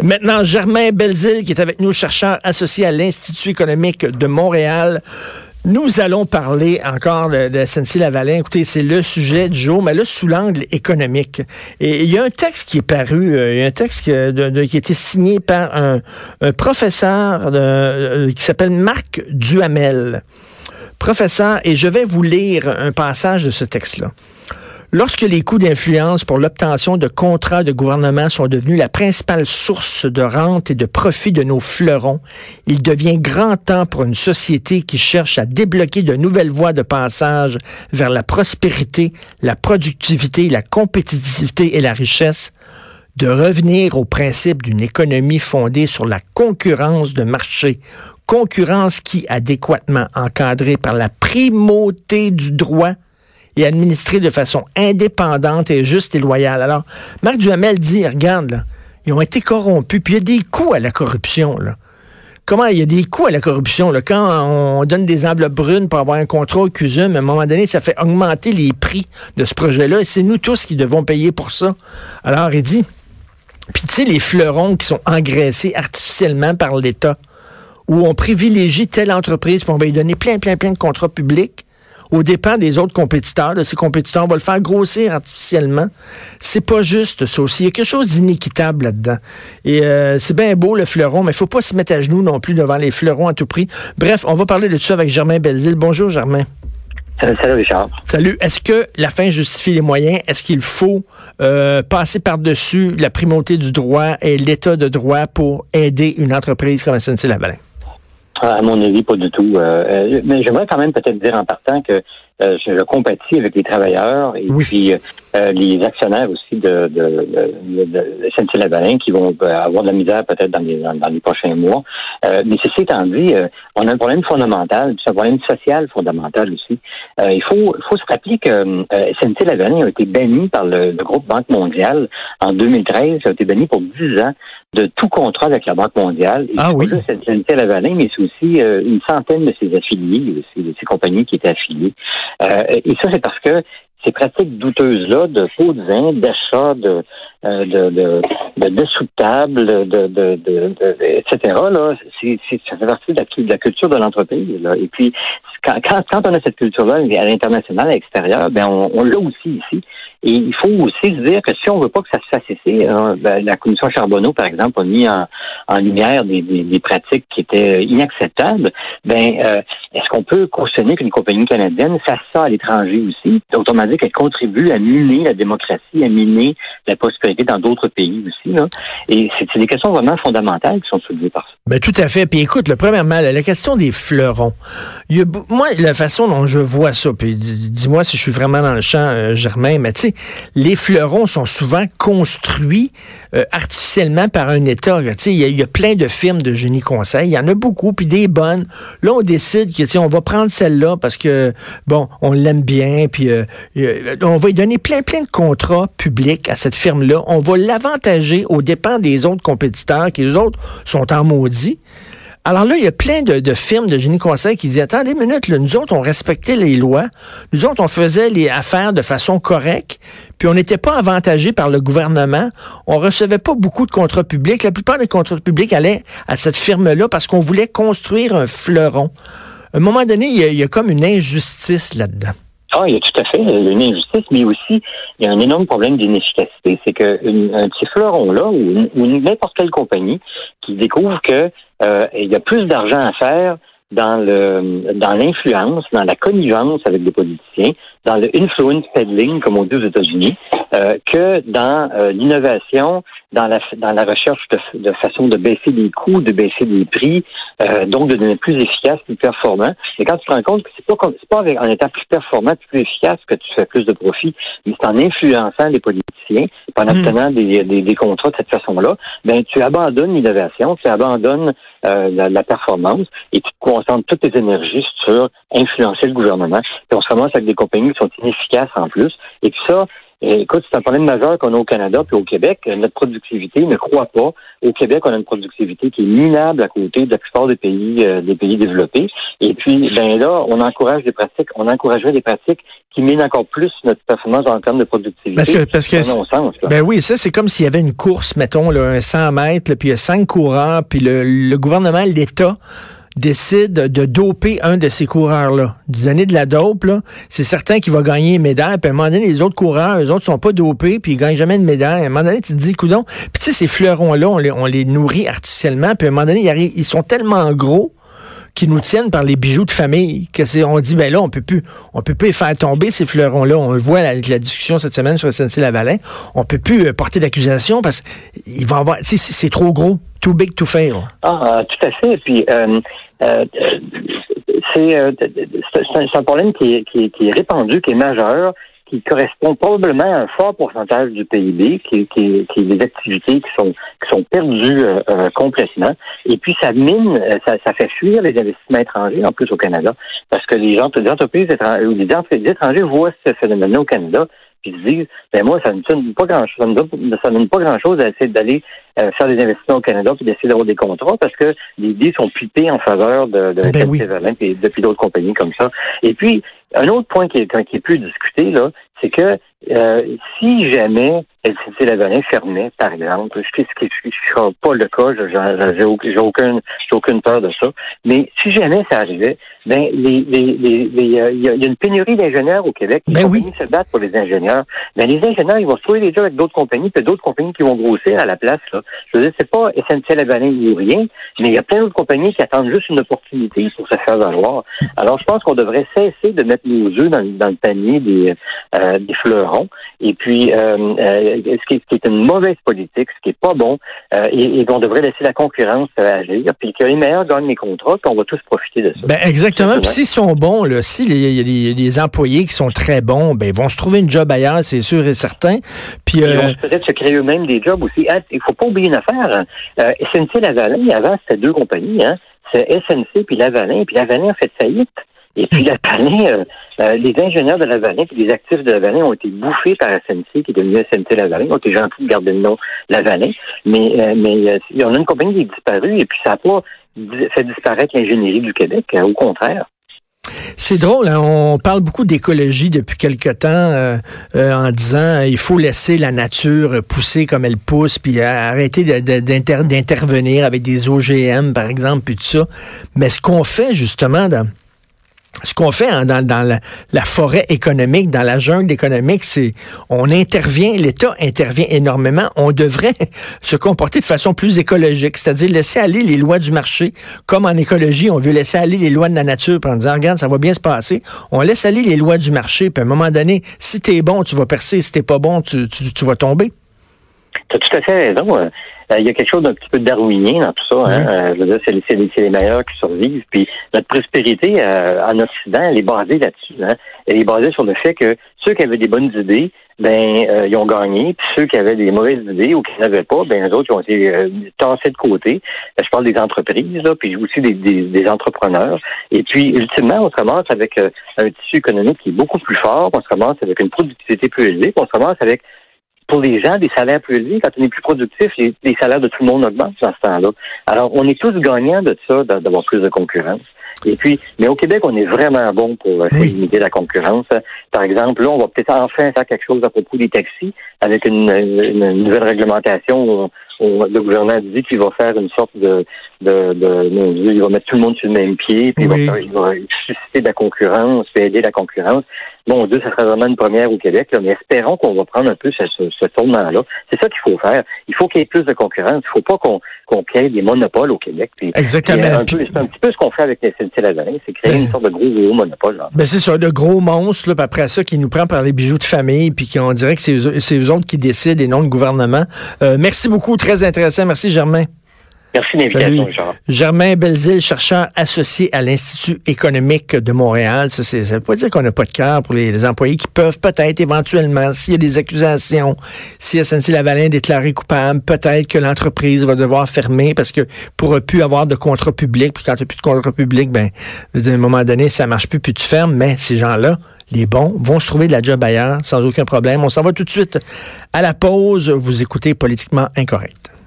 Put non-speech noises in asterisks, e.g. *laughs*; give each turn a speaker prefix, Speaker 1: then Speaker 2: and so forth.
Speaker 1: Maintenant, Germain Belzile, qui est avec nous, chercheur associé à l'Institut économique de Montréal. Nous allons parler encore de, de SNC-Lavalin. Écoutez, c'est le sujet du jour, mais là, sous l'angle économique. Et il y a un texte qui est paru, euh, il y a un texte qui, a été signé par un, professeur euh, qui s'appelle Marc Duhamel. Professeur, et je vais vous lire un passage de ce texte-là. Lorsque les coûts d'influence pour l'obtention de contrats de gouvernement sont devenus la principale source de rente et de profit de nos fleurons, il devient grand temps pour une société qui cherche à débloquer de nouvelles voies de passage vers la prospérité, la productivité, la compétitivité et la richesse de revenir au principe d'une économie fondée sur la concurrence de marché, concurrence qui, adéquatement encadrée par la primauté du droit, et administré de façon indépendante et juste et loyale. Alors, Marc Duhamel dit, regarde, ils ont été corrompus, puis il y a des coûts à la corruption. Comment il y a des coûts à la corruption? Quand on donne des enveloppes brunes pour avoir un contrat au CUSUM, à un moment donné, ça fait augmenter les prix de ce projet-là, et c'est nous tous qui devons payer pour ça. Alors, il dit, puis tu sais, les fleurons qui sont engraissés artificiellement par l'État, où on privilégie telle entreprise, puis on va lui donner plein, plein, plein de contrats publics, au dépens des autres compétiteurs. De ces compétiteurs, on va le faire grossir artificiellement. C'est pas juste ça aussi. Il y a quelque chose d'inéquitable là-dedans. Et euh, c'est bien beau le fleuron, mais il faut pas se mettre à genoux non plus devant les fleurons à tout prix. Bref, on va parler de ça avec Germain Belzile. Bonjour Germain.
Speaker 2: Salut Richard.
Speaker 1: Salut. Est-ce que la fin justifie les moyens? Est-ce qu'il faut euh, passer par-dessus la primauté du droit et l'état de droit pour aider une entreprise comme SNC-Lavalin?
Speaker 2: À mon avis, pas du tout. Euh, euh, mais j'aimerais quand même peut-être dire en partant que euh, je, compatis avec les travailleurs et puis les actionnaires aussi de, de, de, de lavalin qui vont avoir de la misère peut-être dans les, dans, les prochains mois. mais ceci étant dit, on a un problème fondamental, c'est un problème social fondamental aussi. il faut, faut se rappeler que SNC-Lavalin a été banni par le, le, groupe Banque mondiale en 2013, ça a été banni pour 10 ans de tout contrat avec la Banque mondiale. Et
Speaker 1: ah oui.
Speaker 2: C'est Lavalin, mais c'est aussi euh, une centaine de ses affiliés, de ses compagnies qui étaient affiliées. Euh, et ça, c'est parce que ces pratiques douteuses-là de faux de vin, d'achat de, euh, de, de, de, dessous de table, de, de, de, etc., là, c'est, ça fait partie de la, de la culture de l'entreprise. Là. Et puis, quand, quand, on a cette culture-là à l'international, à l'extérieur, ben on, on l'a aussi ici. Et il faut aussi se dire que si on veut pas que ça se fasse ici, hein, ben, la commission Charbonneau, par exemple, a mis en, lumière des, pratiques qui étaient inacceptables. Ben, euh, est-ce qu'on peut cautionner qu'une compagnie canadienne fasse ça à l'étranger aussi? Autrement dit, qu'elle contribue à miner la démocratie, à miner la prospérité dans d'autres pays aussi. Là. Et c'est des questions vraiment fondamentales qui sont soulevées par ça.
Speaker 1: Ben, tout à fait. Puis écoute, le premièrement, la question des fleurons. Il y a, moi, la façon dont je vois ça, puis dis-moi si je suis vraiment dans le champ, euh, Germain, mais tu sais, les fleurons sont souvent construits euh, artificiellement par un État. Il y, y, a plein de firmes de génie conseil. Il y en a beaucoup, puis des bonnes. Là, on décide que on va prendre celle-là parce que, bon, on l'aime bien, puis euh, euh, on va lui donner plein, plein de contrats publics à cette firme-là. On va l'avantager aux dépens des autres compétiteurs qui, les autres, sont en maudit. Alors là, il y a plein de, firmes de génie conseil qui disent, attendez une minute, nous autres, on respectait les lois. Nous autres, on faisait les affaires de façon correcte, puis on n'était pas avantagés par le gouvernement. On recevait pas beaucoup de contrats publics. La plupart des contrats publics allaient à cette firme-là parce qu'on voulait construire un fleuron. À un moment donné, il y a, comme une injustice là-dedans.
Speaker 2: Ah, il y a tout à fait une injustice, mais aussi il y a un énorme problème d'inefficacité. C'est qu'un petit fleuron-là, ou n'importe quelle compagnie qui découvre que euh, il y a plus d'argent à faire dans le dans l'influence, dans la connivence avec des politiciens, dans le influence peddling, comme on dit aux États-Unis, euh, que dans euh, l'innovation, dans la dans la recherche de, de, façon de baisser les coûts, de baisser les prix, euh, donc de devenir plus efficace, plus performant. Et quand tu te rends compte que c'est pas pas en étant plus performant, plus efficace que tu fais plus de profit, mais c'est en influençant les politiciens, en hmm. obtenant des, des, des, contrats de cette façon-là, ben tu abandonnes l'innovation, tu abandonnes la, la, performance et tu te concentres toutes tes énergies sur influencer le gouvernement. Puis on se commence avec des compagnies qui sont inefficaces en plus. Et puis ça, écoute, c'est un problème majeur qu'on a au Canada puis au Québec. Notre productivité ne croît pas. Au Québec, on a une productivité qui est minable à côté de la plupart des pays, euh, des pays développés. Et puis, ben là, on encourage des pratiques, on encouragerait des pratiques qui minent encore plus notre performance en termes de productivité.
Speaker 1: Parce que, parce que ben oui, ça, c'est comme s'il y avait une course, mettons, là, un 100 mètres, puis il y a cinq coureurs, puis le, le gouvernement, l'État, décide de doper un de ces coureurs-là, de donner de la dope, c'est certain qu'il va gagner une médaille. Puis à un moment donné, les autres coureurs, eux autres sont pas dopés, puis ils gagnent jamais de médaille. À un moment donné, tu te dis, coudon. Puis tu sais, ces fleurons-là, on les, on les nourrit artificiellement. Puis à un moment donné, ils, sont tellement gros qui nous tiennent par les bijoux de famille, que c'est, on dit, ben là, on peut plus, peut plus faire tomber, ces fleurons-là. On le voit avec la discussion cette semaine sur SNC-Lavalin. On peut plus euh, porter d'accusation parce qu'il va avoir, c'est trop gros.
Speaker 2: Ah, tout à fait. Puis, euh, euh, c'est, un problème qui est, qui, qui est répandu, qui est majeur qui correspond probablement à un fort pourcentage du PIB, qui, qui, qui est des activités qui sont qui sont perdues euh, euh, complètement. Et puis ça mine, euh, ça, ça, fait fuir les investissements étrangers en plus au Canada, parce que les, gens, les entreprises étrangères, ou les entreprises étrangers voient ce phénomène au Canada, puis se disent, ben moi ça ne donne pas grand chose, ça ne donne pas grand chose à essayer d'aller faire des investissements au Canada puis d'essayer d'avoir des contrats parce que les idées sont pipées en faveur de, de
Speaker 1: ben oui.
Speaker 2: et depuis d'autres compagnies comme ça. Et puis un autre point qui est, qui est plus discuté, là, c'est que euh, si jamais LCC Lavalin fermait, par exemple, ce qui ne sera pas le cas, j'ai aucune, aucune peur de ça, mais si jamais ça arrivait, ben les, les, les, euh, il y, a une pénurie d'ingénieurs au Québec.
Speaker 1: Les ben
Speaker 2: compagnies se battent pour les ingénieurs. Ben les ingénieurs, ils vont se trouver déjà avec d'autres compagnies, puis d'autres compagnies qui vont grossir à la place. Là. Je veux dire, c'est pas SNC Lavalin ou rien, mais il y a plein d'autres compagnies qui attendent juste une opportunité pour se faire valoir. Alors, je pense qu'on devrait cesser de mettre nos œufs dans, dans le panier des, euh, des Et puis, euh, euh, ce, qui est, une mauvaise politique, ce qui est pas bon, euh, et, et on devrait laisser la concurrence agir, puis que les meilleurs gagnent les contrats, puis on va tous profiter de ça.
Speaker 1: Ben exactement. Puis s'ils sont bons, là, si a des, employés qui sont très bons, ben ils vont se trouver une job ailleurs, c'est sûr et certain. Puis
Speaker 2: ils vont peut-être se créer eux-mêmes des jobs aussi. Ah, il faut pas oublier une affaire. Hein. SNC Lavalin, avant c'était deux compagnies, hein. C'est SNC puis Lavalin, puis Lavalin a fait faillite. Et puis la euh, euh, les ingénieurs de la Lavalin et les actifs de la Lavalin ont été bouffés par SNC, qui est devenu SNC Lavalin. ont été gentils de garder le nom Lavalin. Mais, euh, mais on a une compagnie qui est disparue et puis ça n'a pas fait disparaître l'ingénierie du Québec. au contraire.
Speaker 1: C'est drôle, hein? on parle beaucoup d'écologie depuis quelque temps en disant il faut laisser la nature pousser comme elle pousse, puis arrêter d'intervenir avec des OGM, par exemple, puis tout ça. Mais ce qu'on fait justement dans, ce qu'on fait hein, dans, la, forêt économique, dans la jungle économique, c'est on intervient, l'État intervient énormément. On devrait *laughs* se comporter de façon plus écologique, c'est-à-dire laisser aller les lois du marché. Comme en écologie, on veut laisser aller les lois de la nature, en disant, regarde, ça va bien se passer. On laisse aller les lois du marché, puis à un moment donné, si t'es bon, tu vas percer, si t'es pas bon, tu, tu vas tomber.
Speaker 2: Tu as tout à fait raison. Euh, il y a quelque chose d'un petit peu darwinien dans tout ça. Hein? Euh, je veux dire, c'est les, les, meilleurs qui survivent. Puis notre prospérité euh, en Occident, elle est basée là-dessus. Hein? Elle est basée sur le fait que ceux qui avaient des bonnes idées, ben ils ont gagné. Puis ceux qui avaient des mauvaises idées ou qui n'avaient pas, ben les autres ils ont été tassés de côté. je parle des entreprises, là, puis aussi des, des, des, entrepreneurs. Et puis ultimement, on se ramasse avec un tissu économique qui est beaucoup plus fort. On se ramasse avec une productivité plus élevée. on se ramasse avec pour les gens des salaires plus élevés. Quand on est plus productif, les, salaires de tout le monde augmentent dans ce temps-là. Alors, on est tous gagnants de ça, d'avoir plus de concurrence. Et puis, mais au Québec, on est vraiment bon pour euh, limiter la concurrence. Par exemple, là, on va peut-être enfin faire quelque chose à propos des taxis avec une, une nouvelle réglementation le gouvernement dit qu'il va faire une sorte de, de, de, il va mettre tout le monde sur le même pied, puis il, va, il, va, susciter de la concurrence, puis aider la concurrence. Bon, Dieu, ça sera vraiment une première au Québec, mais espérons qu'on va prendre un peu ce, ce, tournant-là. C'est ça qu'il faut faire. Il faut qu'il y ait plus de concurrence. Il ne faut pas qu'on qu'on crée des monopoles au Québec.
Speaker 1: Exactement.
Speaker 2: C'est un, petit peu ce qu'on fait avec les Lavalin, c'est créer une sorte de gros, gros monopole.
Speaker 1: Ben c'est ça, de gros monstres, là, puis après ça, qui nous prend par les bijoux de famille, puis qu'on dirait que c'est eux, autres qui décident et non le gouvernement. Euh, merci beaucoup, très intéressant. Merci, Germain.
Speaker 2: Merci de l'invitation,
Speaker 1: Germain Belzile, chercheur associé à l'Institut économique de Montréal. Ça ne veut pas dire qu'on n'a pas de cœur pour les, employés qui peuvent peut-être éventuellement, s'il y a des accusations, si SNC Lavalin est déclaré coupable, peut-être que l'entreprise va devoir fermer parce que pourra plus avoir de contrat public. Puis quand tu n'as plus de contrat public, ben, à un moment donné, ça marche plus, puis tu fermes. Mais ces gens-là, les bons vont se trouver de la job ailleurs sans aucun problème. On s'en va tout de suite à la pause. Vous écoutez Politiquement Incorrect.